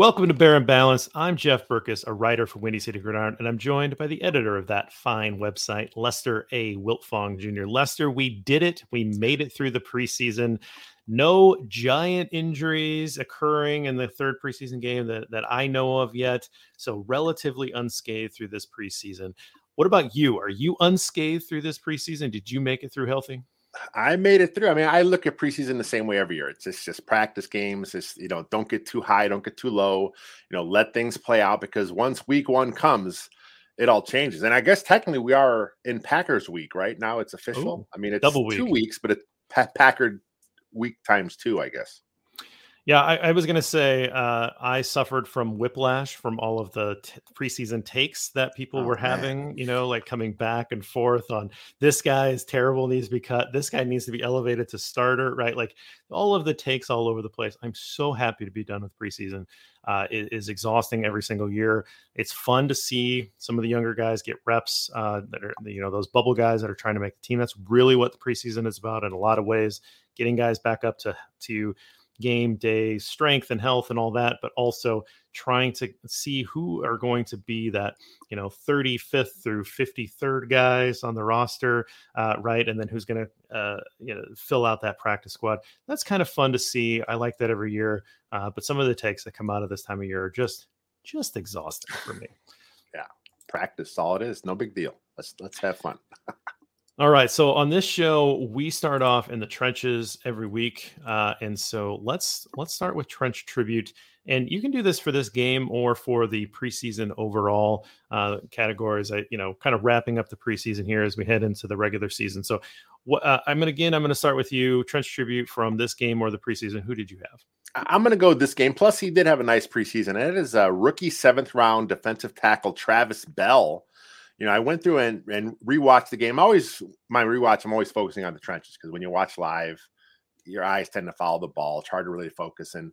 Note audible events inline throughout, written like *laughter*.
Welcome to Bear and Balanced. I'm Jeff Berckes, a writer for Windy City Gridiron, and I'm joined by the editor of that fine website, Lester A. Wiltfong Jr. Lester, we did it. We made it through the preseason. No giant injuries occurring in the third preseason game that, that I know of yet. So, relatively unscathed through this preseason. What about you? Are you unscathed through this preseason? Did you make it through healthy? I made it through. I mean, I look at preseason the same way every year. It's just, just practice games. It's you know, don't get too high, don't get too low. You know, let things play out because once week one comes, it all changes. And I guess technically we are in Packers week right now. It's official. Ooh, I mean, it's double week. two weeks, but it's pa- Packard week times two, I guess. Yeah, I, I was going to say uh, I suffered from whiplash from all of the t- preseason takes that people Oh, were man. having, you know, like coming back and forth on this guy is terrible, needs to be cut. This guy needs to be elevated to starter, right? Like all of the takes all over the place. I'm so happy to be done with preseason. Uh, it is exhausting every single year. It's fun to see some of the younger guys get reps uh, that are, you know, those bubble guys that are trying to make the team. That's really what the preseason is about in a lot of ways, getting guys back up to, to, game day strength and health and all that, but also trying to see who are going to be that, you know, 35th through 53rd guys on the roster, uh, right? And then who's going to, uh, you know, fill out that practice squad. That's kind of fun to see. I like that every year. Uh, but some of the takes that come out of this time of year are just, just exhausting for me. Yeah. Practice, all it is. No big deal. Let's let's have fun. *laughs* All right. So on this show, we start off in the trenches every week, uh, and so let's let's start with trench tribute. And you can do this for this game or for the preseason overall uh, categories. I, you know, kind of wrapping up the preseason here as we head into the regular season. So, uh, I'm gonna again, I'm gonna start with you. Trench tribute from this game or the preseason. Who did you have? I'm going to go this game. Plus, he did have a nice preseason. And it is a rookie seventh round defensive tackle, Travis Bell. You know, I went through and, and rewatched the game. I always, my rewatch, I'm always focusing on the trenches because when you watch live, your eyes tend to follow the ball. It's hard to really focus. And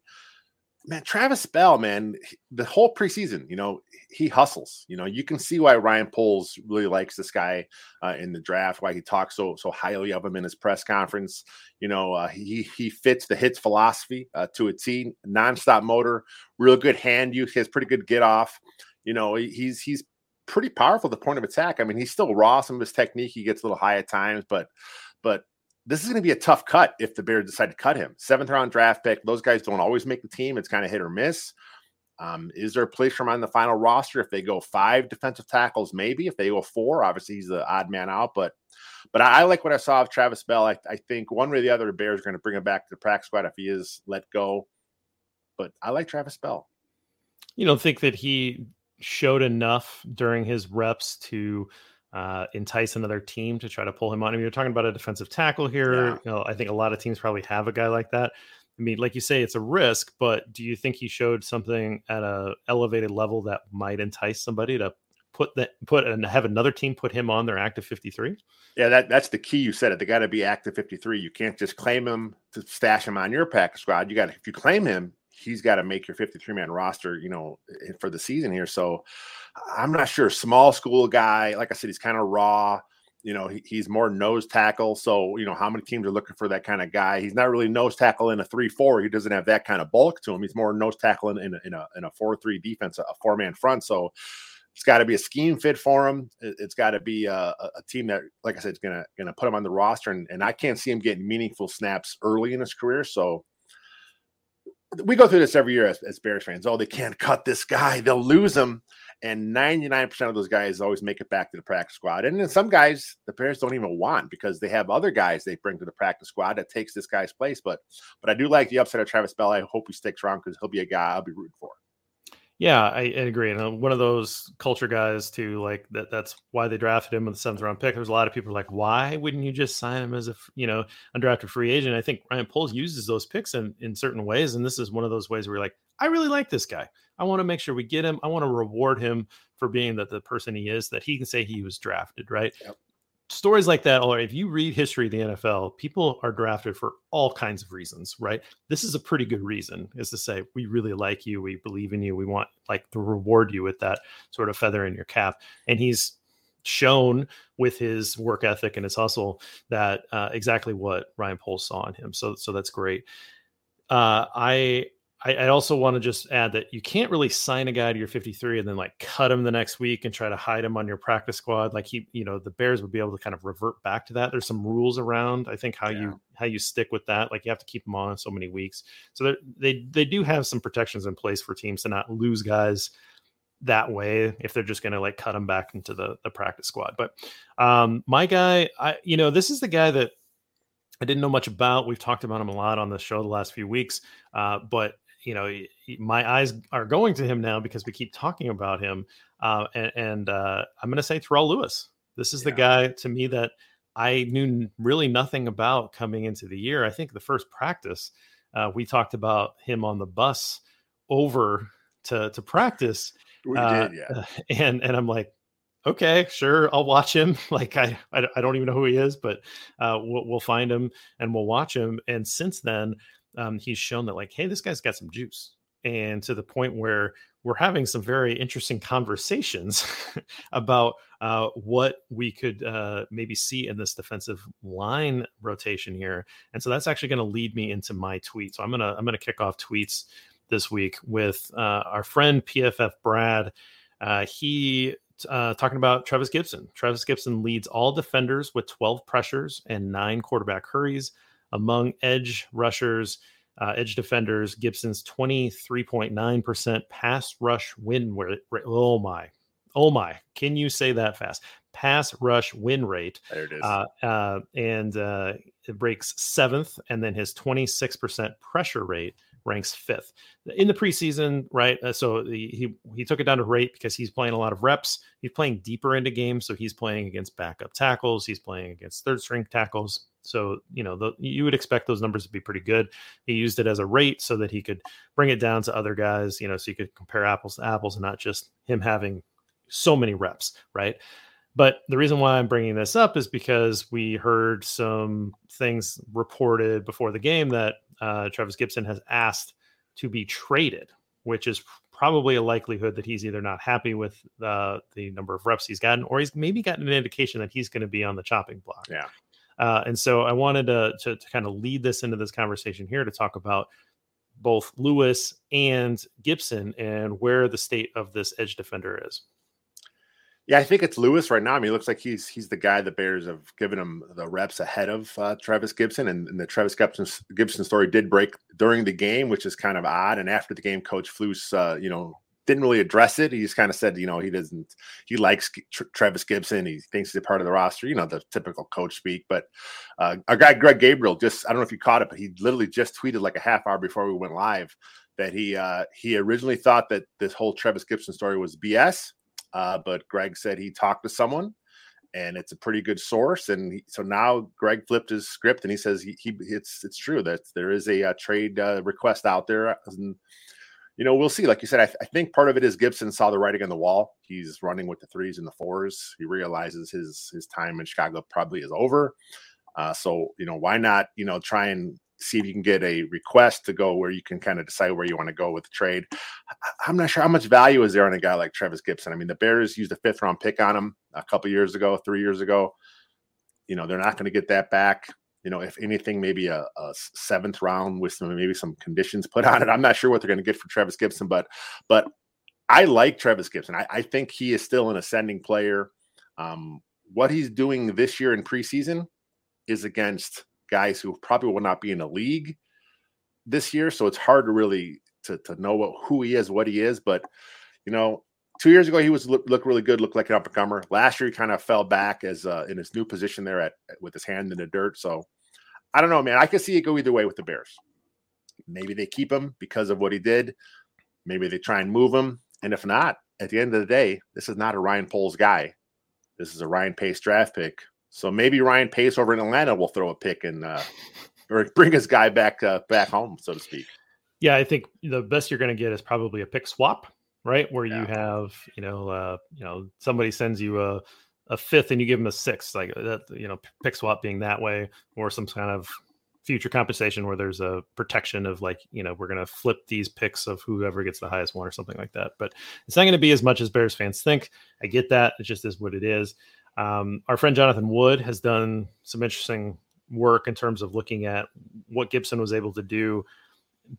man, Travis Bell, man, the whole preseason, you know, he hustles. You know, you can see why Ryan Poles really likes this guy uh, in the draft, why he talks so so highly of him in his press conference. You know, uh, he he fits the hits philosophy uh, to a T, nonstop motor, real good hand use, has pretty good get off. You know, he's he's pretty powerful at the point of attack. I mean, he's still raw. Some of his technique, he gets a little high at times, but but this is going to be a tough cut if the Bears decide to cut him. Seventh round draft pick. Those guys don't always make the team. It's kind of hit or miss. Um, is there a place for him on the final roster if they go five defensive tackles? Maybe if they go four, obviously he's the odd man out. But but I, I like what I saw of Travis Bell. I, I think one way or the other, the Bears are going to bring him back to the practice squad if he is let go. But I like Travis Bell. You don't think that he showed enough during his reps to uh, entice another team to try to pull him on? I mean, you're talking about a defensive tackle here. Yeah. You know, I think a lot of teams probably have a guy like that. I mean, like you say, it's a risk, but do you think he showed something at a elevated level that might entice somebody to put that put and have another team put him on their active 53? Yeah, that, that's the key. You said it. They got to be active 53. You can't just claim him to stash him on your practice squad. You got to, if you claim him, he's got to make your 53 man roster, you know, eh, for the season here. So I'm not sure. Small school guy, like I said, he's kind of raw. You know, he, he's more nose tackle. So, you know, how many teams are looking for that kind of guy? He's not really nose tackle in a 3 4. He doesn't have that kind of bulk to him. He's more nose tackle in, in, a, in a, in a 4 3 defense, a four man front. So, it's got to be a scheme fit for him. It- It's got to be a, a a team that, like I said, is gonna gonna put him on the roster, and, and I can't see him getting meaningful snaps early in his career. So we go through this every year as, as Bears fans. Oh, they can't cut this guy; they'll lose him. And 99% of those guys always make it back to the practice squad. And then some guys the Bears don't even want because they have other guys they bring to the practice squad that takes this guy's place. But but I do like the upset of Travis Bell. I hope he sticks around because he'll be a guy I'll be rooting for. Yeah, I, I agree. And I'm one of those culture guys too. Like that. That's why they drafted him with the seventh round pick. There's a lot of people like, why wouldn't you just sign him as a you know undrafted free agent? I think Ryan Poles uses those picks in in certain ways, and this is one of those ways where you're like, I really like this guy. I want to make sure we get him. I want to reward him for being that the person he is, that he can say he was drafted, right? Yep stories like that or if you read history of the NFL, people are drafted for all kinds of reasons, right? This is a pretty good reason is to say we really like you, we believe in you, we want like to reward you with that sort of feather in your cap. And he's shown with his work ethic and his hustle that uh, exactly what Ryan Poles saw in him. So so that's great. Uh, I I, I also want to just add that you can't really sign a guy to your 53 and then like cut him the next week and try to hide him on your practice squad. Like he, you know, the Bears would be able to kind of revert back to that. There's some rules around. I think how yeah. you how you stick with that. Like you have to keep them on so many weeks. So they they do have some protections in place for teams to not lose guys that way if they're just going to like cut them back into the the practice squad. But um my guy, I you know, this is the guy that I didn't know much about. We've talked about him a lot on the show the last few weeks, uh, but you know, my eyes are going to him now because we keep talking about him. Uh, and, and uh, I'm going to say Terrell Lewis. This is yeah. the guy to me that I knew really nothing about coming into the year. I think the first practice, uh, we talked about him on the bus over to to practice. We uh, did, yeah. *laughs* And and I'm like, okay, sure, I'll watch him. *laughs* Like I I, don't even know who he is, but uh, we'll, we'll find him and we'll watch him. And since then, um, he's shown that like, hey, this guy's got some juice, and to the point where we're having some very interesting conversations *laughs* about uh, what we could uh, maybe see in this defensive line rotation here. And so that's actually going to lead me into my tweet. So I'm gonna I'm gonna kick off tweets this week with uh, our friend PFF Brad. Uh, he uh, talking about Trevis Gipson. Trevis Gipson leads all defenders with 12 pressures and nine quarterback hurries. Among edge rushers, uh, edge defenders, Gipson's 23.9% pass rush win rate. Oh my. Oh my. Can you say that fast? Pass rush win rate. There it is. Uh, uh, and uh, it breaks seventh. And then his 26% pressure rate ranks fifth in the preseason, right? Uh, so he, he took it down to rate because he's playing a lot of reps. He's playing deeper into games, so he's playing against backup tackles. He's playing against third string tackles. So you know the, you would expect those numbers to be pretty good. He used it as a rate so that he could bring it down to other guys. You know, so you could compare apples to apples and not just him having so many reps, right? But the reason why I'm bringing this up is because we heard some things reported before the game that uh, Trevis Gipson has asked to be traded, which is probably a likelihood that he's either not happy with uh, the number of reps he's gotten, or he's maybe gotten an indication that he's going to be on the chopping block. Yeah. Uh, and so I wanted to, to, to kind of lead this into this conversation here to talk about both Lewis and Gipson and where the state of this edge defender is. Yeah, I think it's Lewis right now. I mean, it looks like he's he's the guy the Bears have given him the reps ahead of uh, Trevis Gipson, and, and, the Travis Gibson Gipson story did break during the game, which is kind of odd. And after the game, Coach Flus, uh, you know, didn't really address it. He just kind of said, you know, he doesn't, he likes Trevis Gipson, He thinks he's a part of the roster, you know, the typical coach speak. But uh, our guy Greg Gabriel just, I don't know if you caught it, but he literally just tweeted like a half hour before we went live that he uh, he originally thought that this whole Trevis Gipson story was BS uh, but Greg said he talked to someone and it's a pretty good source. And he, so now Greg flipped his script and he says he, he it's it's true that there is a, a trade uh, request out there. And, you know, we'll see. Like you said, I, th- I, think part of it is Gipson saw the writing on the wall. He's running with the threes and the fours. He realizes his his time in Chicago probably is over. Uh, so you know, why not you know try and see if you can get a request to go where you can kind of decide where you want to go with the trade. I'm not sure how much value is there on a guy like Trevis Gipson. I mean, the Bears used a fifth round pick on him a couple years ago, three years ago. You know, they're not going to get that back. You know, if anything, maybe a, a, seventh round with some maybe some conditions put on it. I'm not sure what they're going to get for Trevis Gipson, but but I like Trevis Gipson. I, I think he is still an ascending player. Um, what he's doing this year in preseason is against guys who probably will not be in the league this year. So it's hard to really to, to know what, who he is, what he is. But you know, two years ago he was look, really good, looked like an up and comer. Last year he kind of fell back as uh, in his new position there at with his hand in the dirt. So I don't know, man. I can see it go either way with the Bears. Maybe they keep him because of what he did. Maybe they try and move him, and if not, at the end of the day, this is not a Ryan Poles guy. This is a Ryan Pace draft pick. So maybe Ryan Pace over in Atlanta will throw a pick and uh, or bring his guy back uh, back home, so to speak. Yeah, I think the best you're going to get is probably a pick swap, right? Where yeah. you have, you know, uh, you know, somebody sends you a a fifth and you give them a sixth, like that, you know, pick swap being that way, or some kind of future compensation where there's a protection of like, you know, we're going to flip these picks of whoever gets the highest one or something like that. But it's not going to be as much as Bears fans think. I get that. It just is what it is. Um, our friend Jonathan Wood has done some interesting work in terms of looking at what Gipson was able to do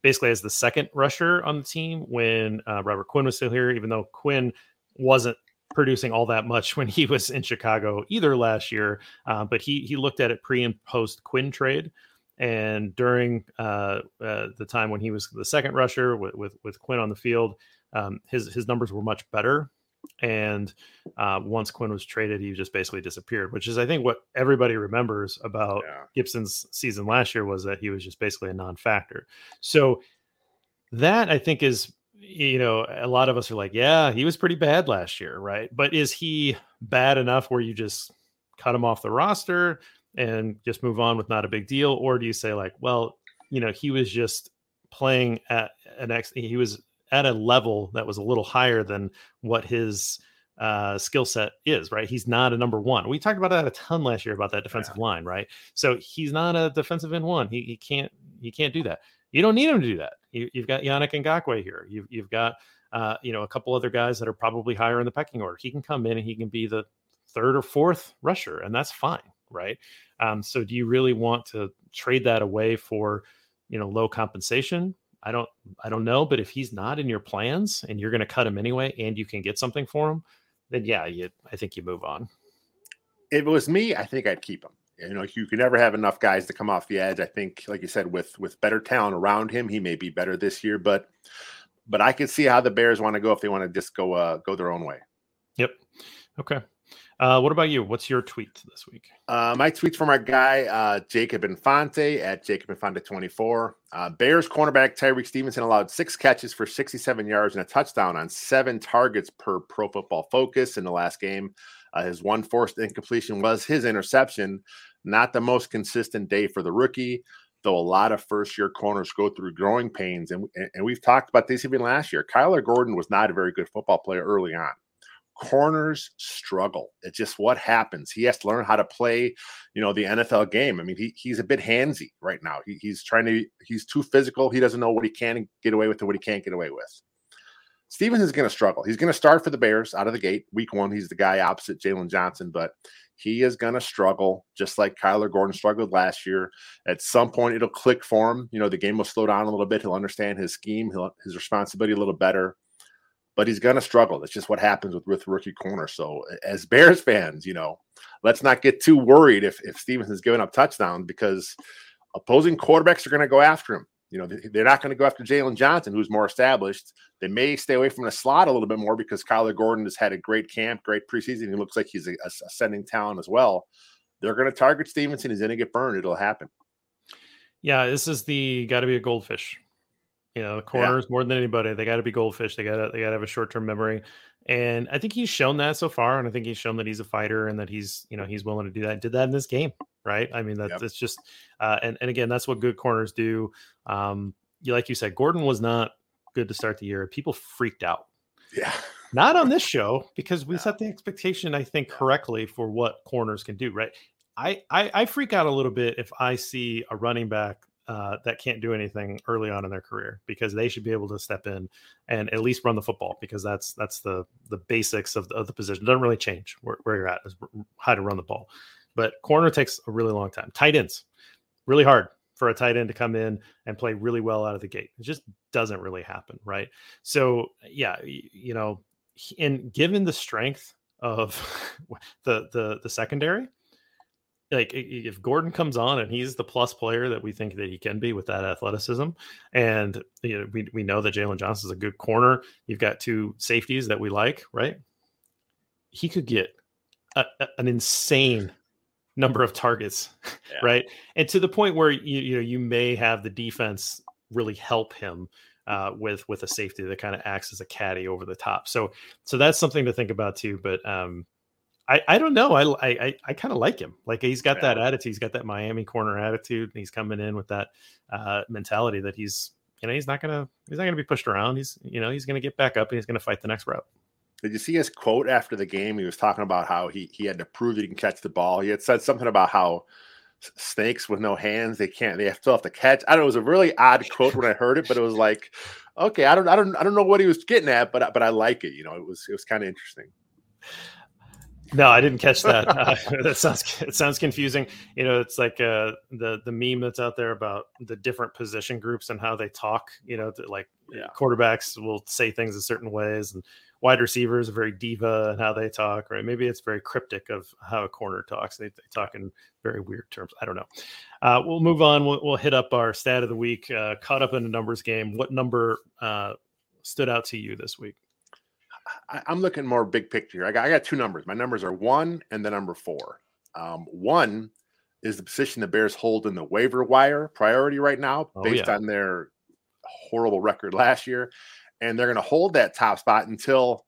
basically as the second rusher on the team when uh, Robert Quinn was still here, even though Quinn wasn't producing all that much *laughs* when he was in Chicago either last year. Uh, but he he looked at it pre and post Quinn trade, and during uh, uh, the time when he was the second rusher with with, with Quinn on the field, um, his his numbers were much better. And uh, once Quinn was traded, he just basically disappeared, which is, I think, what everybody remembers about yeah. Gipson's season last year was that he was just basically a non-factor. So that I think is, you know, a lot of us are like, yeah, he was pretty bad last year, right? But is he bad enough where you just cut him off the roster and just move on with not a big deal, or do you say like, well, you know, he was just playing at an ex, he was at a level that was a little higher than what his uh, skill set is, right? He's not a number one. We talked about that a ton last year about that defensive yeah. line, right? So he's not a defensive end one. He, he can't he can't do that. You don't need him to do that. You, have got Yannick Ngakoue here. You've you've got uh, you know a couple other guys that are probably higher in the pecking order. He can come in and he can be the third or fourth rusher, and that's fine, right? Um, so do you really want to trade that away for you know low compensation? I don't I don't know, but if he's not in your plans and you're going to cut him anyway, and you can get something for him, then yeah, you I think you move on. If it was me, I think I'd keep him. You know, you can never have enough guys to come off the edge. I think, like you said, with with better talent around him, he may be better this year. But but I could see how the Bears want to go if they want to just go uh, go their own way. Yep. Okay. Uh, what about you? What's your tweet this week? Uh, my tweet's from our guy, uh, Jacob Infante at Jacob Infante 24. Uh, Bears cornerback Tyrique Stevenson allowed six catches for 67 yards and a touchdown on seven targets per pro football focus in the last game. Uh, his one forced incompletion was his interception. Not the most consistent day for the rookie, though a lot of first year corners go through growing pains. And, and we've talked about this even last year. Kyler Gordon was not a very good football player early on corners struggle. It's just what happens. He has to learn how to play, you know, the NFL game. I mean, he, he's a bit handsy right now. He, he's trying to, he's too physical. He doesn't know what he can get away with and what he can't get away with. Stevenson's going to struggle. He's going to start for the Bears out of the gate. Week one, he's the guy opposite Jaylon Johnson, but he is going to struggle just like Kyler Gordon struggled last year. At some point, it'll click for him. You know, the game will slow down a little bit. He'll understand his scheme, he'll, his responsibility a little better but he's going to struggle. That's just what happens with, with rookie corner. So, as Bears fans, you know, let's not get too worried if if Stevenson's giving up touchdowns because opposing quarterbacks are going to go after him. You know, they're not going to go after Jaylon Johnson, who's more established. They may stay away from the slot a little bit more because Kyler Gordon has had a great camp, great preseason. He looks like he's a, ascending talent as well. They're going to target Stevenson. He's going to get burned. It'll happen. Yeah, this is the got to be a goldfish you know, the corners yeah. more than anybody. They got to be goldfish. They got to they got to have a short term memory, and I think he's shown that so far. And I think he's shown that he's a fighter and that he's you know he's willing to do that. Did that in this game, right? I mean, that's yep. it's just uh, and and again, that's what good corners do. Um, you like you said, Gordon was not good to start the year. People freaked out. Yeah. Not on this show because we set the expectation, I think, correctly for what corners can do. Right. I, I I freak out a little bit if I see a running back uh, that can't do anything early on in their career because they should be able to step in and at least run the football because that's that's the the basics of the, of the position. It doesn't really change where, where you're at is how to run the ball. But corner takes a really long time. Tight ends, really hard for a tight end to come in and play really well out of the gate. It just doesn't really happen, right? So yeah, you know, and given the strength of *laughs* the the the secondary, like if Gordon comes on and he's the plus player that we think that he can be with that athleticism, and you know, we we know that Jaylon Johnson is a good corner. You've got two safeties that we like, right? He could get a, a, an insane number of targets, yeah. right? And to the point where you you know you may have the defense really help him uh, with with a safety that kind of acts as a caddy over the top. So so that's something to think about too. But um, I, I don't know. I I I kind of like him. Like he's got yeah. that attitude. He's got that Miami corner attitude, and he's coming in with that uh, mentality that he's you know he's not gonna he's not gonna be pushed around. He's you know he's gonna get back up and he's gonna fight the next route. Did you see his quote after the game? He was talking about how he he had to prove that he can catch the ball. He had said something about how snakes with no hands they can't they still have to catch. I don't know. It was a really odd quote when I heard it, but it was like, okay, I don't I don't I don't know what he was getting at, but but I like it. You know, it was it was kind of interesting. No, I didn't catch that. *laughs* Uh, that sounds it sounds confusing. You know, it's like uh, the the meme that's out there about the different position groups and how they talk. You know, like yeah. quarterbacks will say things in certain ways, and wide receivers are very diva and how they talk. Right? Maybe it's very cryptic of how a corner talks. They, they talk in very weird terms. I don't know. Uh, we'll move on. We'll, we'll, hit up our stat of the week. Uh, caught up in a numbers game. What number uh, stood out to you this week? I, am looking more big picture. I got I got two numbers. My numbers are one and the number four. Um, one is the position the Bears hold in the waiver wire priority right now, oh, based yeah. on their horrible record last year, and they're going to hold that top spot until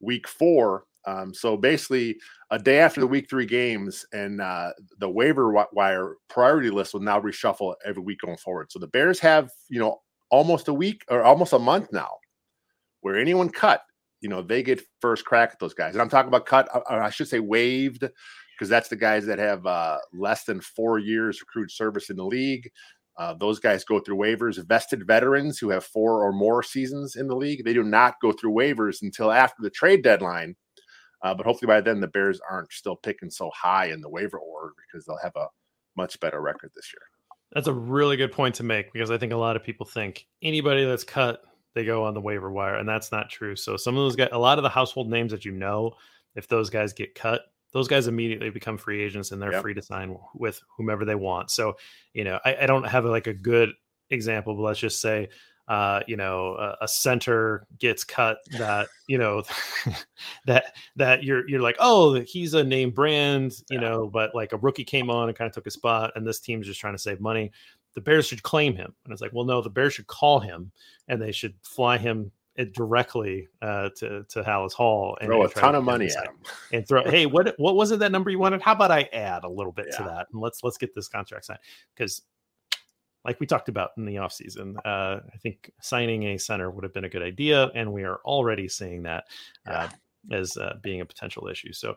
week four. Um, so basically, a day after the week three games, and uh, the waiver wire priority list will now reshuffle every week going forward. So the Bears have, you know, almost a week or almost a month now where anyone cut you know, they get first crack at those guys. And I'm talking about cut, uh, uh, I should say waived, because that's the guys that have uh, less than four years of accrued service in the league. Uh, those guys go through waivers. Vested veterans who have four or more seasons in the league, they do not go through waivers until after the trade deadline. Uh, but hopefully by then the Bears aren't still picking so high in the waiver order because they'll have a much better record this year. That's a really good point to make because I think a lot of people think anybody that's cut they go on the waiver wire, and that's not true. So some of those guys, a lot of the household names that you know, if those guys get cut, those guys immediately become free agents and they're yep. free to sign with whomever they want. So, you know, I, I don't have like a good example, but let's just say, uh, you know, a, a, center gets cut that, you know, *laughs* that, that you're, you're like, oh, he's a name brand, you yeah. know, but like a rookie came on and kind of took a spot and this team's just trying to save money the Bears should claim him. And it's like, well, no, the Bears should call him and they should fly him eh, directly uh, to to Halas Hall and throw a ton of money at him and throw. *laughs* hey, what what was it that number you wanted? How about I add a little bit yeah. to that and let's let's get this contract signed because. Like we talked about in the offseason, uh, I think signing a center would have been a good idea, and we are already seeing that uh, as uh, being a potential issue. So,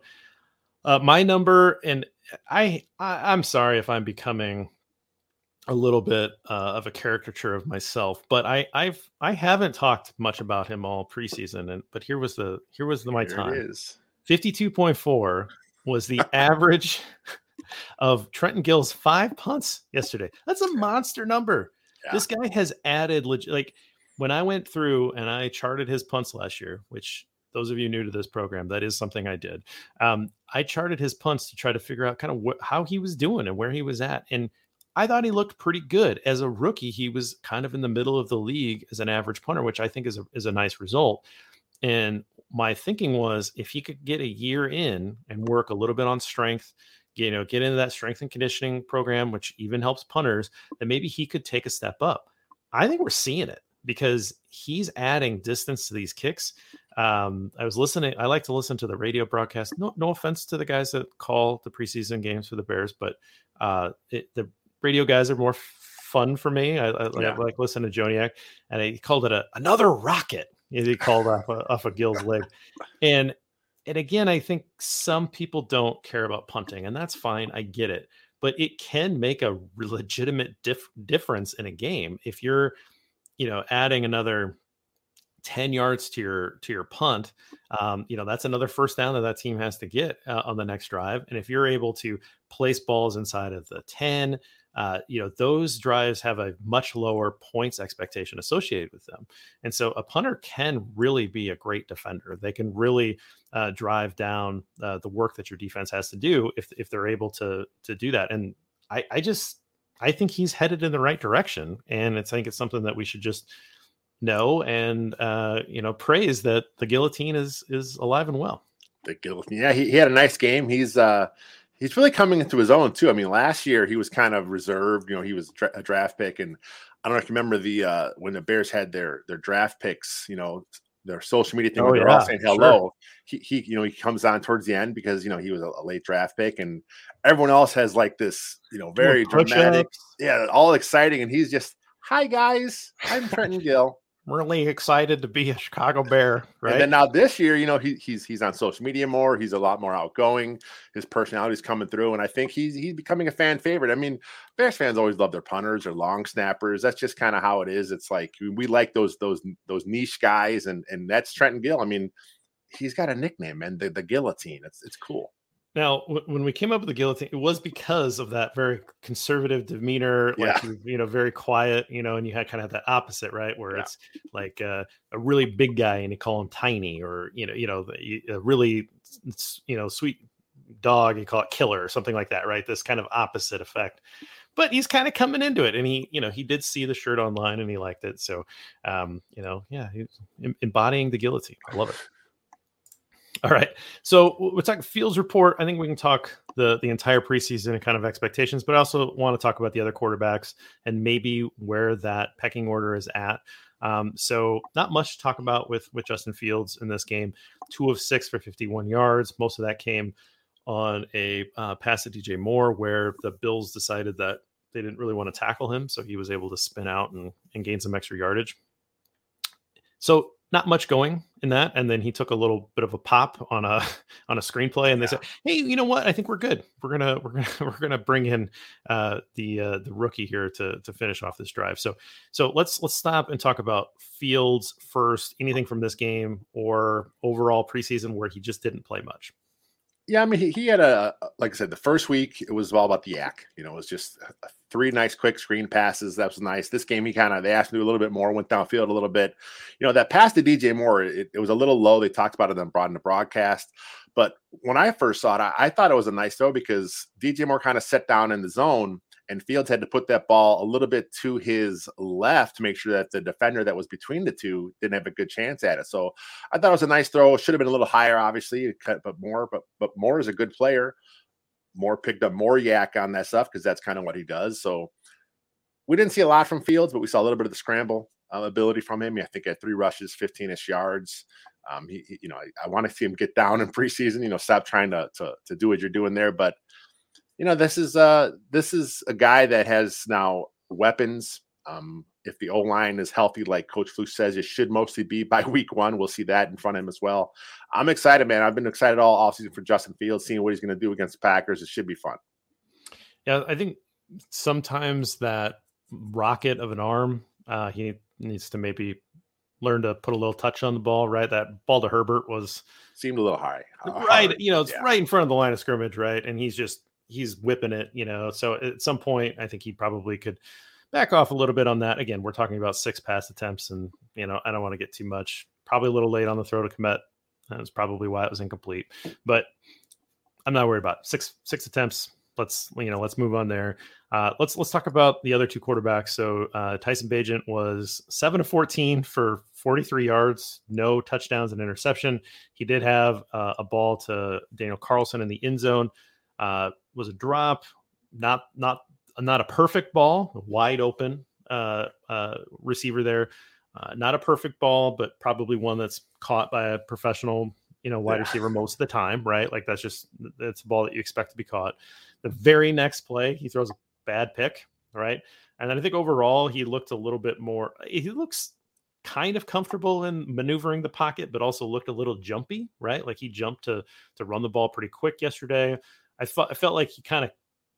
uh, my number, and I, I, I'm sorry if I'm becoming a little bit uh, of a caricature of myself, but I I've I haven't talked much about him all preseason, and but here was the here was the my here time. Fifty two point four was the *laughs* average of Trenton Gill's five punts yesterday. That's a monster number. Yeah. This guy has added legit like when I went through and I charted his punts last year, which those of you new to this program, that is something I did. Um, I charted his punts to try to figure out kind of what, how he was doing and where he was at, and I thought he looked pretty good as a rookie. He was kind of in the middle of the league as an average punter, which I think is a, is a nice result. And my thinking was if he could get a year in and work a little bit on strength, you know, get into that strength and conditioning program, which even helps punters, then maybe he could take a step up. I think we're seeing it because he's adding distance to these kicks. Um, I was listening. I like to listen to the radio broadcast. No, no offense to the guys that call the preseason games for the Bears, but uh, it, the radio guys are more fun for me. I, I, yeah. I like listen to Joniak, and he called it a another rocket. He called off a, off a Gill's leg, and and again, I think some people don't care about punting, and that's fine. I get it, but it can make a legitimate dif- difference in a game if you're, you know, adding another 10 yards to your to your punt um, you know that's another first down that that team has to get uh, on the next drive and if you're able to place balls inside of the 10 uh, you know, those drives have a much lower points expectation associated with them. And so a punter can really be a great defender. They can really uh, drive down uh, the work that your defense has to do if, if they're able to, to do that. And I, I just, I think he's headed in the right direction. And I think it's something that we should just know and, uh, you know, praise that the guillotine is, is alive and well. The guillotine. Yeah. He, he had a nice game. He's, uh, he's really coming into his own too. I mean, last year he was kind of reserved. You know, he was a draft pick, and I don't know if you remember the uh, when the Bears had their their draft picks. You know, their social media thing. Oh, they're yeah, all saying hello. Sure. He, he, you know, he comes on towards the end because you know he was a, a late draft pick, and everyone else has like this, you know, very dramatic, yeah, all exciting, and he's just, "Hi guys, I'm Trenton Gill." Really excited to be a Chicago Bear, right? And then now this year, you know, he, he's he's on social media more. He's a lot more outgoing. His personality's coming through, and I think he's he's becoming a fan favorite. I mean, Bears fans always love their punters or long snappers. That's just kind of how it is. It's like we like those those those niche guys, and and that's Trenton Gill. I mean, he's got a nickname, and the, the guillotine. It's it's cool. Now, w- when we came up with the guillotine, it was because of that very conservative demeanor, like yeah. you know, very quiet, you know, and you had kind of that opposite, right, where yeah. it's like uh, a really big guy and you call him tiny, or you know, you know, a really you know sweet dog, you call it killer or something like that, right? This kind of opposite effect. But he's kind of coming into it, and he, you know, he did see the shirt online and he liked it. So, um, you know, yeah, he's embodying the guillotine. I love it. All right. So we'll talk Fields report. I think we can talk the the entire preseason and kind of expectations, but I also want to talk about the other quarterbacks and maybe where that pecking order is at. Um, so not much to talk about with with Justin Fields in this game. Two of six for 51 yards. Most of that came on a uh, pass at DJ Moore, where the Bills decided that they didn't really want to tackle him, so he was able to spin out and, and gain some extra yardage. So not much going in that and then he took a little bit of a pop on a *laughs* on a screenplay and they yeah. said hey you know what? I think we're good. We're gonna we're gonna *laughs* we're gonna bring in uh the uh the rookie here to to finish off this drive. So so let's let's stop and talk about fields first. Anything from this game or overall preseason where he just didn't play much yeah, I mean, he, he had a like I said, the first week it was all about the YAC. You know, it was just uh, three nice quick screen passes. That was nice. This game, he kind of they asked him a little bit more, went downfield a little bit. You know, that pass to DJ Moore, it, it was a little low. They talked about it in the broadcast. But when I first saw it, I, I thought it was a nice throw because DJ Moore kind of set down in the zone and Fields had to put that ball a little bit to his left to make sure that the defender that was between the two didn't have a good chance at it. So I thought it was a nice throw. Should have been a little higher, obviously, but more. But but Moore is a good player. Moore picked up more YAC on that stuff because that's kind of what he does. So we didn't see a lot from Fields, but we saw a little bit of the scramble uh, ability from him. I think at three rushes, 15ish yards. Um, he, he, you know, I, I want to see him get down in preseason. You know, stop trying to to to do what you're doing there, but you know, this is uh this is a guy that has now weapons. Um, if the O line is healthy, like Coach Flus says, it should mostly be by *laughs* week one. We'll see that in front of him as well. I'm excited, man. I've been excited all offseason for Justin Fields, seeing what he's going to do against the Packers. It should be fun. Yeah, I think sometimes that rocket of an arm, uh, he needs to maybe learn to put a little touch on the ball, right? That ball to Herbert was seemed a little high. Uh, right. You know, it's yeah. right in front of the line of scrimmage, right? And he's just he's whipping it, you know. So at some point, I think he probably could back off a little bit on that. Again, we're talking about six pass attempts, and you know, I don't want to get too much. Probably a little late on the throw to Kmet. That's probably why it was incomplete. But I'm not worried about it. six six attempts. Let's you know, let's move on there. Uh, let's let's talk about the other two quarterbacks. So uh, Tyson Bagent was seven to fourteen for 43 yards, no touchdowns and interception. He did have uh, a ball to Daniel Carlson in the end zone. Uh, was a drop, not not not a perfect ball, wide open uh, uh, receiver there. Uh, not a perfect ball, but probably one that's caught by a professional, you know, wide yeah. receiver most of the time, right? Like that's just that's a ball that you expect to be caught. The very next play, he throws a bad pick, right? And then I think overall he looked a little bit more. He looks kind of comfortable in maneuvering the pocket, but also looked a little jumpy, right? Like he jumped to to run the ball pretty quick yesterday. I felt I felt like he kind of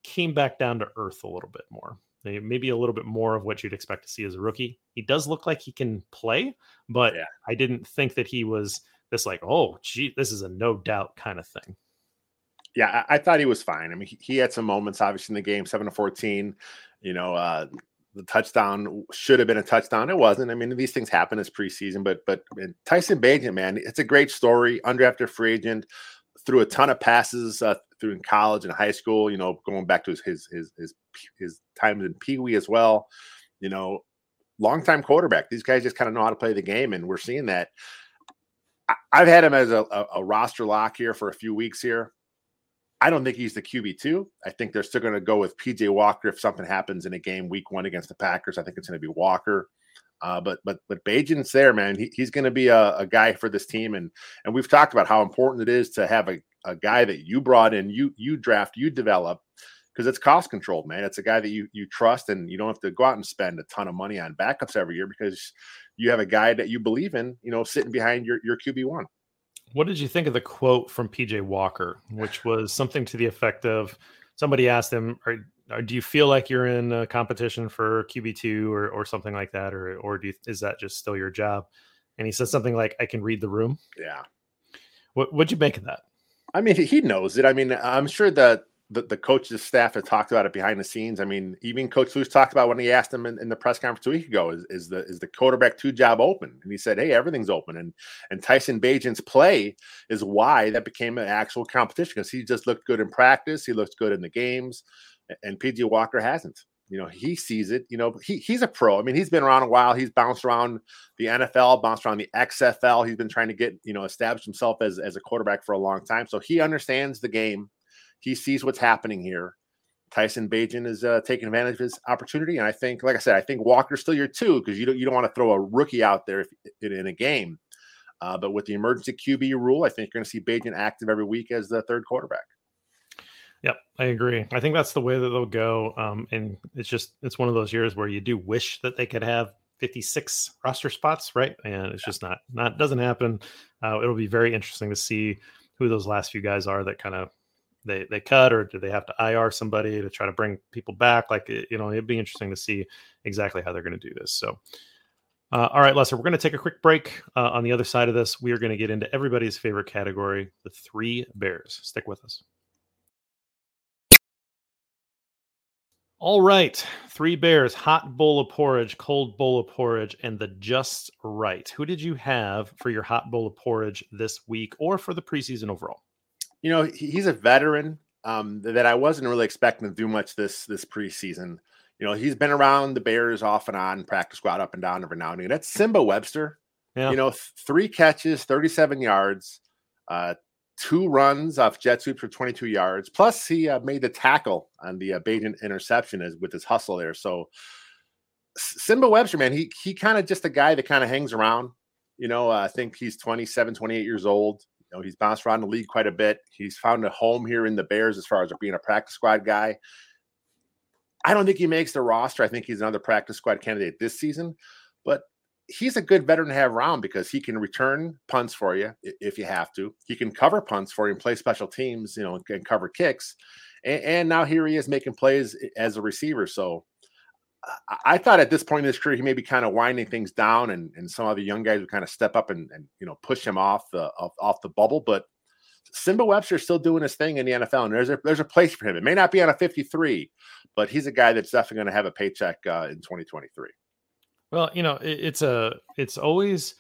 came back down to earth a little bit more. Maybe a little bit more of what you'd expect to see as a rookie. He does look like he can play, but yeah. I didn't think that he was this like, oh, gee, this is a no doubt kind of thing. Yeah, I, I thought he was fine. I mean, he, he, had some moments, obviously, in the game, seven to fourteen. You know, uh, the touchdown should have been a touchdown. It wasn't. I mean, these things happen as preseason, but but Tyson Bagent, man, it's a great story. Undrafted free agent, threw a ton of passes uh, through in college and high school. You know, going back to his his his his, his times in Pee Wee as well. You know, longtime quarterback. These guys just kind of know how to play the game, and we're seeing that. I, have had him as a, a, a roster lock here for a few weeks here. I don't think he's the QB two. I think they're still going to go with PJ Walker if something happens in a game week one against the Packers. I think it's going to be Walker. Uh, but but but Bagent's there, man. He, he's going to be a, a, guy for this team, and and we've talked about how important it is to have a, a guy that you brought in, you you draft, you develop, because it's cost controlled, man. It's a guy that you you trust, and you don't have to go out and spend a ton of money on backups every year because you have a guy that you believe in, you know, sitting behind your your QB one. What did you think of the quote from PJ Walker, which was something to the effect of somebody asked him, or, do you feel like you're in a competition for QB2 or, or something like that? Or, or do you, is that just still your job? And he said something like, I can read the room. Yeah. What, what'd you make of that? I mean, he knows it. I mean, I'm sure that the, the coach's staff had talked about it behind the scenes. I mean, even Coach Flus talked about when he asked him in, in, the press conference a week ago, is, is the is the quarterback two job open? And he said, Hey, everything's open. And and Tyson Bagent's play is why that became an actual competition because he just looked good in practice, he looked good in the games, and PJ Walker hasn't. You know, he sees it. You know, he he's a pro. I mean, he's been around a while. He's bounced around the NFL, bounced around the XFL. He's been trying to get, you know, establish himself as, as a quarterback for a long time. So he understands the game he sees what's happening here. Tyson Bagent is uh, taking advantage of his opportunity, and I think, like I said, I think Walker's still your two because you don't you don't want to throw a rookie out there if, in a game. Uh, but with the emergency QB rule, I think you're going to see Bagent active every week as the third quarterback. Yep, I agree. I think that's the way that they'll go. Um, and it's just it's one of those years where you do wish that they could have 56 roster spots, right? And it's just not not doesn't happen. Uh, it'll be very interesting to see who those last few guys are that kind of they they cut or do they have to IR somebody to try to bring people back? Like you know, it'd be interesting to see exactly how they're going to do this. So. Uh, all right, Lester, we're going to take a quick break. Uh, on the other side of this, we are going to get into everybody's favorite category the three bears. Stick with us. All right, three bears, hot bowl of porridge, cold bowl of porridge, and the just right. Who did you have for your hot bowl of porridge this week or for the preseason overall? you know, he's a veteran um, that I wasn't really expecting to do much this this preseason. You know, he's been around the Bears off and on, practice squad up and down every now and again. That's Simba Webster. Yeah. You know, three catches, 37 yards, uh, two runs off jet sweep for 22 yards. Plus, he uh, made the tackle on the uh, Bagent interception as, with his hustle there. So, Simba Webster, man, he he kind of just a guy that kind of hangs around. You know, uh, I think he's 27, 28 years old. You know, he's bounced around the league quite a bit. He's found a home here in the Bears as far as being a practice squad guy. I don't think he makes the roster. I think he's another practice squad candidate this season, but he's a good veteran to have around because he can return punts for you if you have to. He can cover punts for you and play special teams, you know, and cover kicks. And, and now here he is making plays as a receiver. So I thought at this point in his career, he may be kind of winding things down, and, and some other young guys would kind of step up and, and you know push him off the off, off the bubble. But Simba Webster is still doing his thing in the NFL, and there's a there's a place for him. It may not be on a 53, but he's a guy that's definitely going to have a paycheck uh, in 2023. Well, you know, it, it's a it's always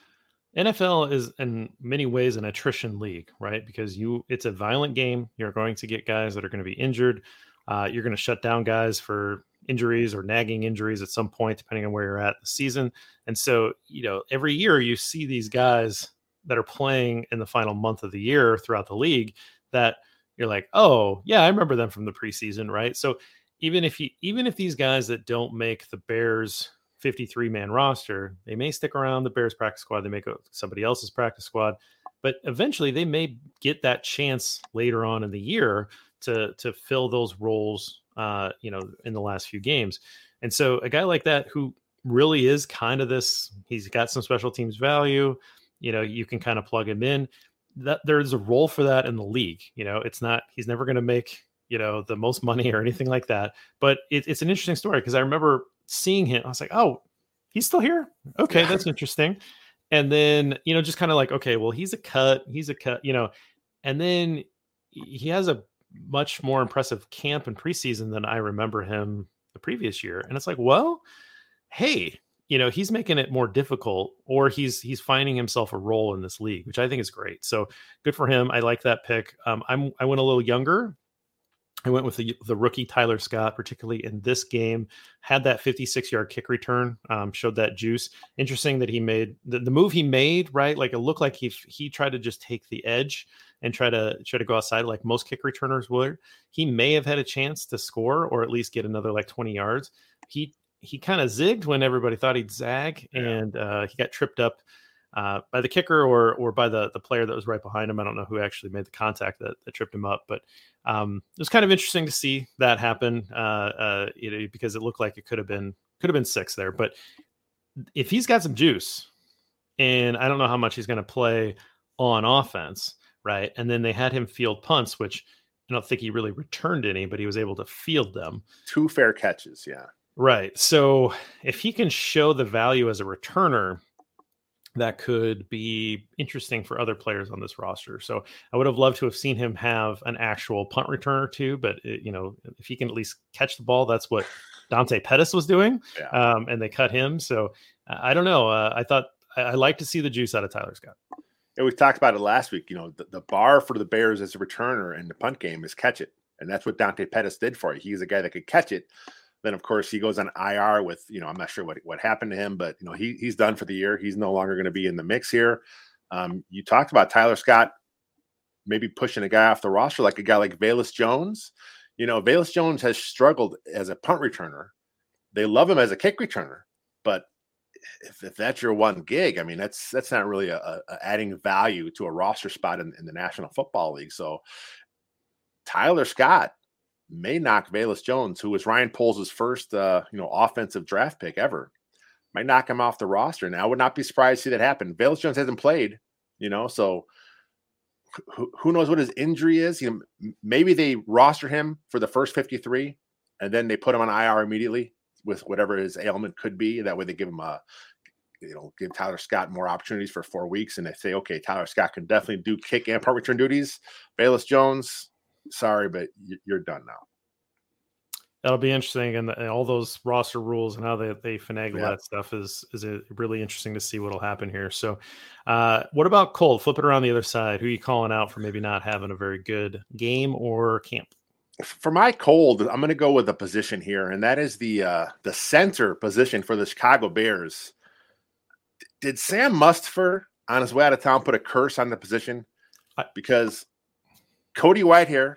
NFL is in many ways an attrition league, right? Because you it's a violent game. You're going to get guys that are going to be injured. Uh, you're going to shut down guys for injuries or nagging injuries at some point, depending on where you're at the season. And so, you know, every year you see these guys that are playing in the final month of the year throughout the league that you're like, oh, yeah, I remember them from the preseason, right? So even if you even if these guys that don't make the Bears 53 man roster, they may stick around the Bears practice squad, they may go somebody else's practice squad, but eventually they may get that chance later on in the year to to fill those roles uh, you know, in the last few games. And so a guy like that who really is kind of this, he's got some special teams value, you know, you can kind of plug him in. That there's a role for that in the league. You know, it's not he's never going to make you know the most money or anything like that. But it, it's an interesting story because I remember seeing him. I was like, oh, he's still here. Okay, that's interesting. And then you know, just kind of like, okay, well, he's a cut. He's a cut. You know, and then he has a much more impressive camp and preseason than I remember him the previous year. And it's like, well, hey, you know, he's making it more difficult or he's he's finding himself a role in this league, which I think is great. So good for him. I like that pick. Um, I'm I went a little younger. I went with the, the rookie Tyler Scott, particularly in this game. Had that 56 yard kick return, um, showed that juice. Interesting that he made the, the move he made, right? Like it looked like he he tried to just take the edge and try to try to go outside like most kick returners would. He may have had a chance to score or at least get another like 20 yards. He he kind of zigged when everybody thought he'd zag, yeah. and uh, he got tripped up uh, by the kicker or or by the the player that was right behind him. I don't know who actually made the contact that, that tripped him up, but um, it was kind of interesting to see that happen. Uh, uh, you know, because it looked like it could have been could have been six there, but if he's got some juice, and I don't know how much he's going to play on offense, right? And then they had him field punts, which I don't think he really returned any, but he was able to field them. Two fair catches, yeah. Right. So if he can show the value as a returner, that could be interesting for other players on this roster. So I would have loved to have seen him have an actual punt return or two, but it, you know, if he can at least catch the ball, that's what Dante Pettis was doing, yeah. um, and they cut him. So I don't know. Uh, I thought I, I like to see the juice out of Tyler Scott. And we talked about it last week. You know, the, the bar for the Bears as a returner in the punt game is catch it, and that's what Dante Pettis did for you. He's a guy that could catch it. Then of course he goes on IR with you know I'm not sure what what happened to him, but you know he he's done for the year. He's no longer going to be in the mix here. Um, you talked about Tyler Scott maybe pushing a guy off the roster like a guy like Velus Jones. You know, Velus Jones has struggled as a punt returner. They love him as a kick returner, but if, if that's your one gig, I mean, that's that's not really a, a adding value to a roster spot in, in, the National Football League. So Tyler Scott may knock Velus Jones, who was Ryan Poles' first uh, you know offensive draft pick ever, might knock him off the roster. Now I would not be surprised to see that happen. Velus Jones hasn't played, you know, so who, who knows what his injury is? You know, maybe they roster him for the first 53 and then they put him on IR immediately with whatever his ailment could be. That way they give him a, you know, give Tyler Scott more opportunities for four weeks. And they say, okay, Tyler Scott can definitely do kick and punt return duties. Velus Jones, sorry, but you're done now. That'll be interesting, and, and, all those roster rules and how they, they finagle yeah. that stuff is is really interesting to see what'll happen here. So, uh, what about Colt? Flip it around the other side. Who are you calling out for maybe not having a very good game or camp? for my cold, I'm going to go with a position here, and that is the uh, the center position for the Chicago Bears. Did Sam Mustipher on his way out of town put a curse on the position? Because Cody Whitehair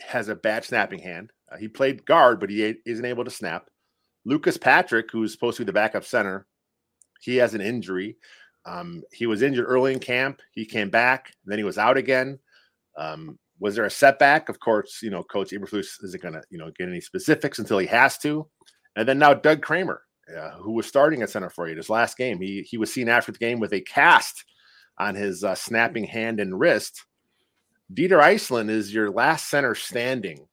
has a bad snapping hand. Uh, he played guard, but he isn't able to snap. Lucas Patrick, who's supposed to be the backup center, he has an injury. Um, he was injured early in camp. He came back, then he was out again. Um, was there a setback? Of course, you know, Coach Eberflus isn't going to, you know, get any specifics until he has to. And then now Doug Kramer, uh, who was starting at center for you his last game, he he was seen after the game with a cast on his uh, snapping hand and wrist. Dieter Eiselen is your last center standing,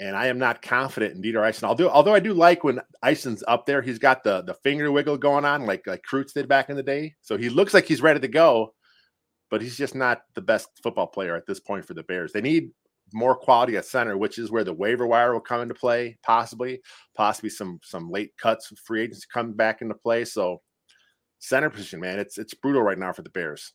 and I am not confident in Dieter Eiselen. Although, although I do like when Eiselen's up there, he's got the the finger wiggle going on, like like Kreutz did back in the day. So he looks like he's ready to go but he's just not the best football player at this point for the Bears. They need more quality at center, which is where the waiver wire will come into play, possibly, possibly some some late cuts, free agents come back into play. So center position, man, it's it's brutal right now for the Bears.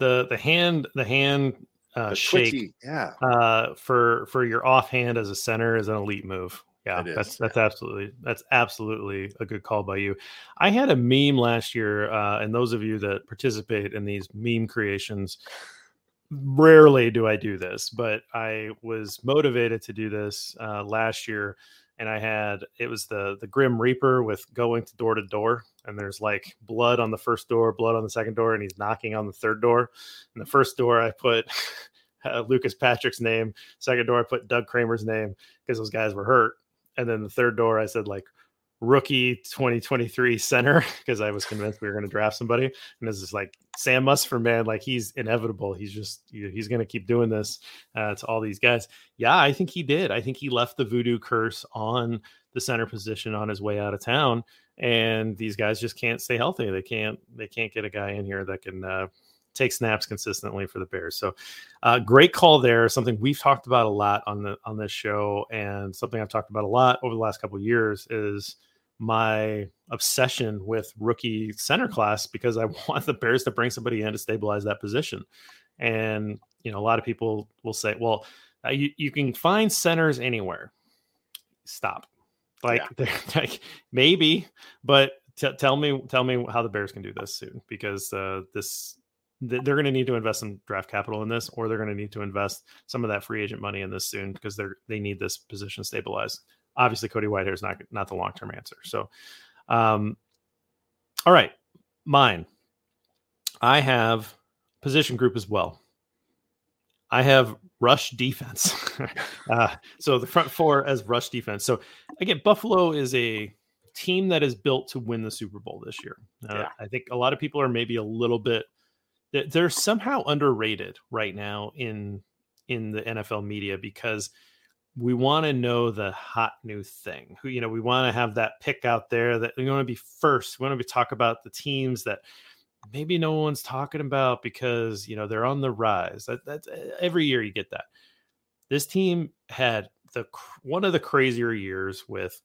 The the hand the hand uh, shake, twitchy, yeah, uh, for for your offhand as a center is an elite move. Yeah, that's that's absolutely that's absolutely a good call by you. I had a meme last year, uh, and those of you that participate in these meme creations, rarely do I do this, but I was motivated to do this uh, last year, and I had it was the the Grim Reaper with going to door to door, and there's like blood on the first door, blood on the second door, and he's knocking on the third door. And the first door, I put. *laughs* Uh, Lucas Patrick's name. Second door, I put Doug Kramer's name because those guys were hurt and then the third door I said like rookie 2023 center *laughs* because I was convinced we were going to draft somebody. And this is like Sam Mustipher, man, like he's inevitable. He's just he's going to keep doing this uh, to all these guys. Yeah, I think he did. I think he left the voodoo curse on the center position on his way out of town, and these guys just can't stay healthy. They can't they can't get a guy in here that can uh, take snaps consistently for the Bears. So, uh, great call there. Something we've talked about a lot on the on this show, and something I've talked about a lot over the last couple years is my obsession with rookie center class because I *laughs* want the Bears to bring somebody in to stabilize that position. And you know, a lot of people will say, "Well, uh, you, you can find centers anywhere." Stop. Like, yeah. *laughs* like maybe, but t- tell me, tell me how the Bears can do this soon because uh, this they're going to need to invest some draft capital in this, or they're going to need to invest some of that free agent money in this soon because they're they need this position stabilized. Obviously, Cody Whitehair is not not the long term answer. So, um, all right, mine. I have position group as well. I have rush defense. *laughs* uh, so the front four as rush defense. So again, Buffalo is a team that is built to win the Super Bowl this year. Uh, yeah. I think a lot of people are maybe a little bit they're somehow underrated right now in in the NFL media because we want to know the hot new thing. Who you know, we want to have that pick out there that we want to be first. We want to be talk about the teams that maybe no one's talking about because you know they're on the rise. That, that's eh, every year you get that. This team had the one of the crazier years with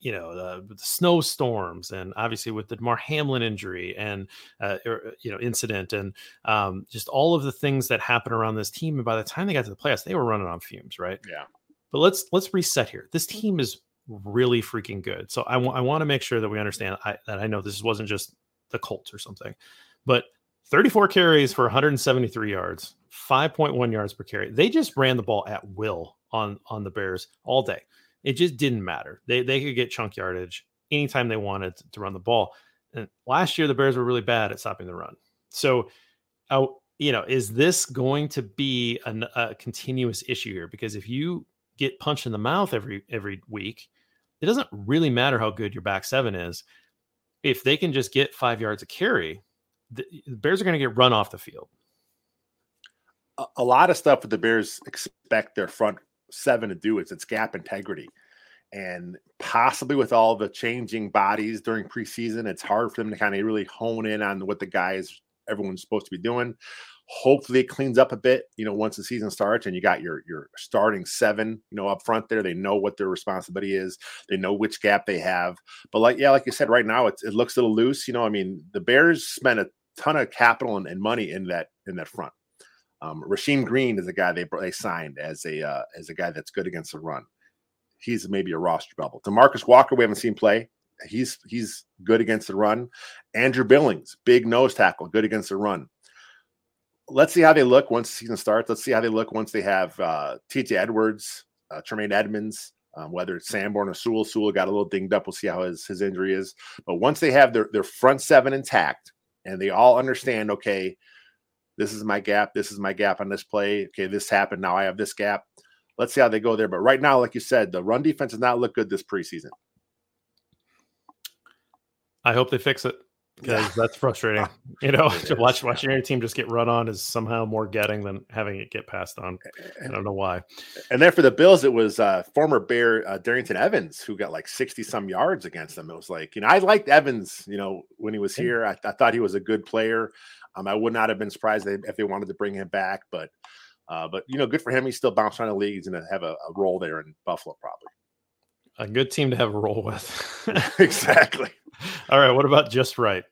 you know the, the, snowstorms and obviously with the Damar Hamlin injury and uh, er, you know incident and um, just all of the things that happened around this team. And by the time they got to the playoffs, they were running on fumes, right? Yeah. But let's let's reset here. This team is really freaking good. So I, w- I want to make sure that we understand I, that I know this wasn't just the Colts or something, but 34 carries for 173 yards, 5.1 yards per carry. They just ran the ball at will on on the Bears all day. It just didn't matter. They they could get chunk yardage anytime they wanted to run the ball. And last year the Bears were really bad at stopping the run. So, uh, you know, is this going to be an, a continuous issue here? Because if you get punched in the mouth every every week, it doesn't really matter how good your back seven is. If they can just get five yards of carry, the, Bears are going to get run off the field. A, a lot of stuff that the Bears expect their front seven to do is its gap integrity. And possibly with all the changing bodies during preseason, it's hard for them to kind of really hone in on what the guys everyone's supposed to be doing. Hopefully it cleans up a bit, you know, once the season starts and you got your your starting seven, you know, up front there. They know what their responsibility is. They know which gap they have. But like, yeah, like you said, right now it looks a little loose. You know, I mean, the Bears spent a ton of capital and, and money in that in that front. Um, Rasheem Green is a guy they they signed as a uh, as a guy that's good against the run. He's maybe a roster bubble. Demarcus Walker, we haven't seen play. He's he's good against the run. Andrew Billings, big nose tackle, good against the run. Let's see how they look once the season starts. Let's see how they look once they have uh, T.J. Edwards, uh, Tremaine Edmunds, um, whether it's Sanborn or Sewell. Sewell got a little dinged up. We'll see how his, his injury is. But once they have their, their front seven intact and they all understand, okay, this is my gap. This is my gap on this play. Okay, this happened. Now I have this gap. Let's see how they go there. But right now, like you said, the run defense does not look good this preseason. I hope they fix it because that's frustrating. *laughs* You know, *laughs* to watch watching your team just get run on is somehow more getting than having it get passed on. I don't know why. And then for the Bills, it was uh, former Bear uh, Darrynton Evans who got like sixty some yards against them. It was like you know I liked Evans. You know when he was here, I, I thought he was a good player. Um, I would not have been surprised if they wanted to bring him back, but uh, but you know, good for him. He's still bouncing around the league. He's going to have a, a, role there in Buffalo, probably. A good team to have a role with. *laughs* exactly. *laughs* All right. What about just right?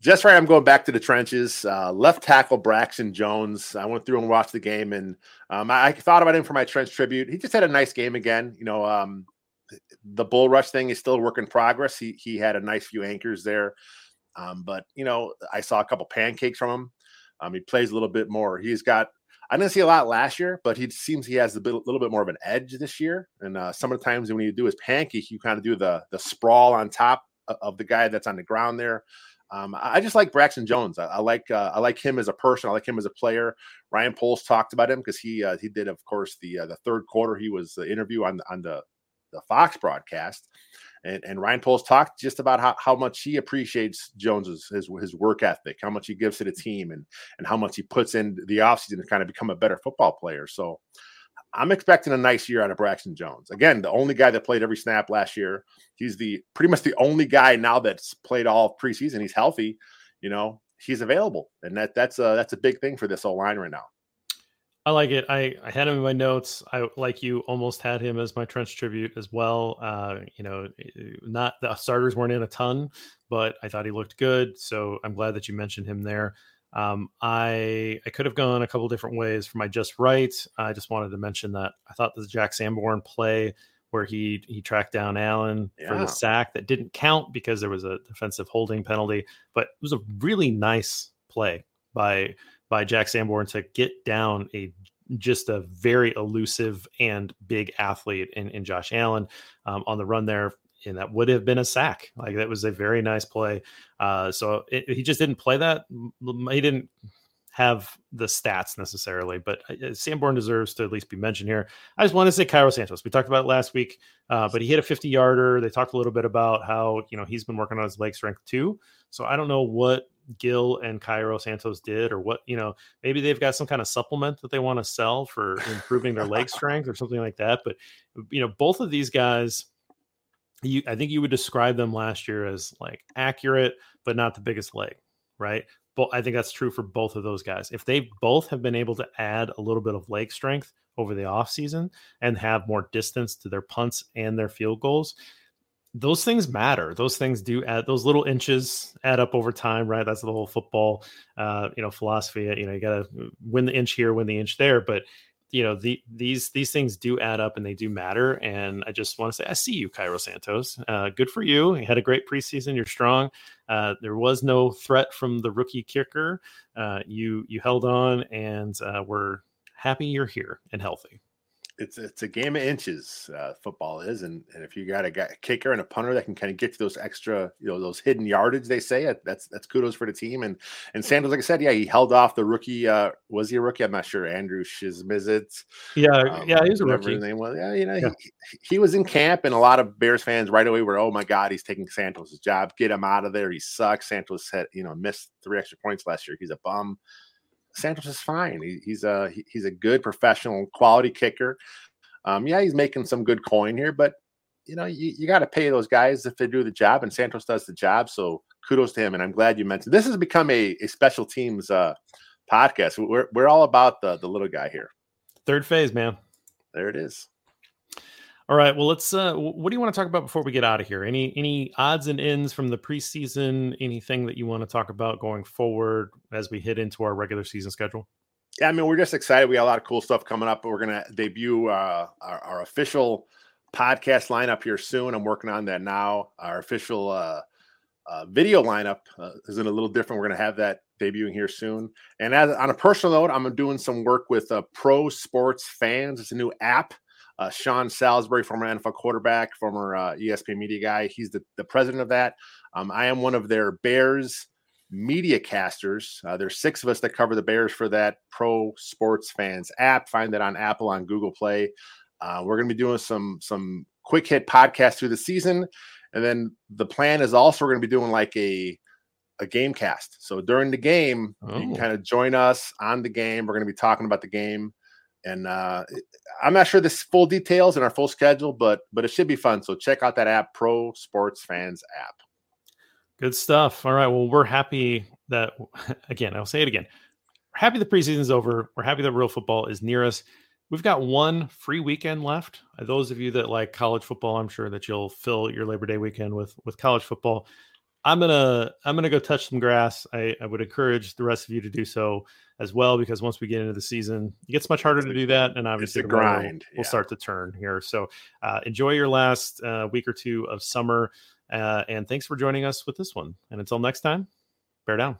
Just right. I'm going back to the trenches. Uh, left tackle Braxton Jones. I went through and watched the game, and um, I, I, thought about him for my trench tribute. He just had a nice game again. You know, um, the bull rush thing is still a work in progress. He he had a nice few anchors there. Um, but you know, I saw a couple pancakes from him. Um, he plays a little bit more. He's got. I didn't see a lot last year, but he seems he has a bit, little bit more of an edge this year. And uh, some of the times when you do his pancake, you kind of do the the sprawl on top of the guy that's on the ground there. Um, I just like Braxton Jones. I, I like uh, I like him as a person. I like him as a player. Ryan Poles talked about him because he uh, he did, of course, the uh, the third quarter. He was the interview on on the the Fox broadcast, and, and Ryan Poles talked just about how, how much he appreciates Jones's his, his work ethic, how much he gives to the team, and and how much he puts in the offseason to kind of become a better football player. So I'm expecting a nice year out of Braxton Jones. Again, the only guy that played every snap last year. He's the pretty much the only guy now that's played all preseason. He's healthy, you know. he's available, and that that's a that's a big thing for this whole line right now. I like it. I, I had him in my notes. I like you almost had him as my trench tribute as well. Uh, you know, not the starters weren't in a ton, but I thought he looked good. So I'm glad that you mentioned him there. Um, I I could have gone a couple different ways for my just right. I just wanted to mention that I thought the Jack Sanborn play where he he tracked down Allen yeah. for the sack that didn't count because there was a defensive holding penalty, but it was a really nice play by by Jack Sanborn to get down a just a very elusive and big athlete in, in Josh Allen um, on the run there. And that would have been a sack. Like that was a very nice play. Uh, so it, he just didn't play that. He didn't have the stats necessarily, but uh, Sanborn deserves to at least be mentioned here. I just want to say Cairo Santos. We talked about it last week, uh, but he hit a 50 yarder. They talked a little bit about how you know he's been working on his leg strength too. So I don't know what Gill and Cairo Santos did, or what you know, maybe they've got some kind of supplement that they want to sell for improving their leg *laughs* strength or something like that. But you know, both of these guys, you I think you would describe them last year as like accurate, but not the biggest leg, right? But I think that's true for both of those guys. If they both have been able to add a little bit of leg strength over the offseason and have more distance to their punts and their field goals, those things matter. Those things do add those little inches add up over time, right? That's the whole football, uh, you know, philosophy. You know, you got to win the inch here, win the inch there. But you know, the these these things do add up and they do matter. And I just want to say, I see you, Cairo Santos. Uh, good for you. You had a great preseason. You're strong. Uh, there was no threat from the rookie kicker. Uh, you you held on, and uh, we're happy you're here and healthy it's it's a game of inches. Uh, football is, and, and if you got a, guy, a kicker and a punter that can kind of get to those extra, you know, those hidden yardage, they say that's that's kudos for the team. And and Santos, like I said, yeah, he held off the rookie. Uh, was he a rookie? I'm not sure. Andrew Shizmizit. Yeah, um, yeah, he's a rookie. His name was. Yeah, you know, yeah. He, he was in camp, and a lot of Bears fans right away were, oh my god, he's taking Santos' job. Get him out of there. He sucks. Santos had you know missed three extra points last year. He's a bum. Santos is fine. He, he's a he, he's a good professional quality kicker. Um, yeah, he's making some good coin here, but you know you, you got to pay those guys if they do the job, and Santos does the job. So kudos to him, and I'm glad you mentioned this has become a, a special teams uh, podcast. We're we're all about the the little guy here. Third phase, man. There it is. All right. Well, let's. Uh, what do you want to talk about before we get out of here? Any any odds and ends from the preseason? Anything that you want to talk about going forward as we hit into our regular season schedule? Yeah, I mean, we're just excited. We got a lot of cool stuff coming up. We're gonna debut uh, our, our, official podcast lineup here soon. I'm working on that now. Our official uh, uh, video lineup uh, is in a little different. We're gonna have that debuting here soon. And as, on a personal note, I'm doing some work with uh, Pro Sports Fans. It's a new app uh, Sean Salisbury, former NFL quarterback, former uh, ESPN media guy. He's the, the president of that. Um, I am one of their Bears media casters. Uh, there's six of us that cover the Bears for that Pro Sports Fans app. Find that on Apple, on Google Play. Uh, we're going to be doing some some quick hit podcasts through the season, and then the plan is also we're going to be doing like a a game cast. So during the game, oh. you can oh. kind of join us on the game. We're going to be talking about the game. And uh, I'm not sure the full details in our full schedule, but but it should be fun. So check out that app, Pro Sports Fans app. Good stuff. All right. Well, we're happy that *laughs* again. I'll say it again. We're happy the preseason's over. We're happy that real football is near us. We've got one free weekend left. Those of you that like college football, I'm sure that you'll fill your Labor Day weekend with with college football. I'm gonna I'm gonna go touch some grass. I, I would encourage the rest of you to do so as well because once we get into the season, it gets much harder to do that, and obviously the grind will, will start to turn here. So uh, enjoy your last uh, week or two of summer, uh, and thanks for joining us with this one. And until next time, bear down.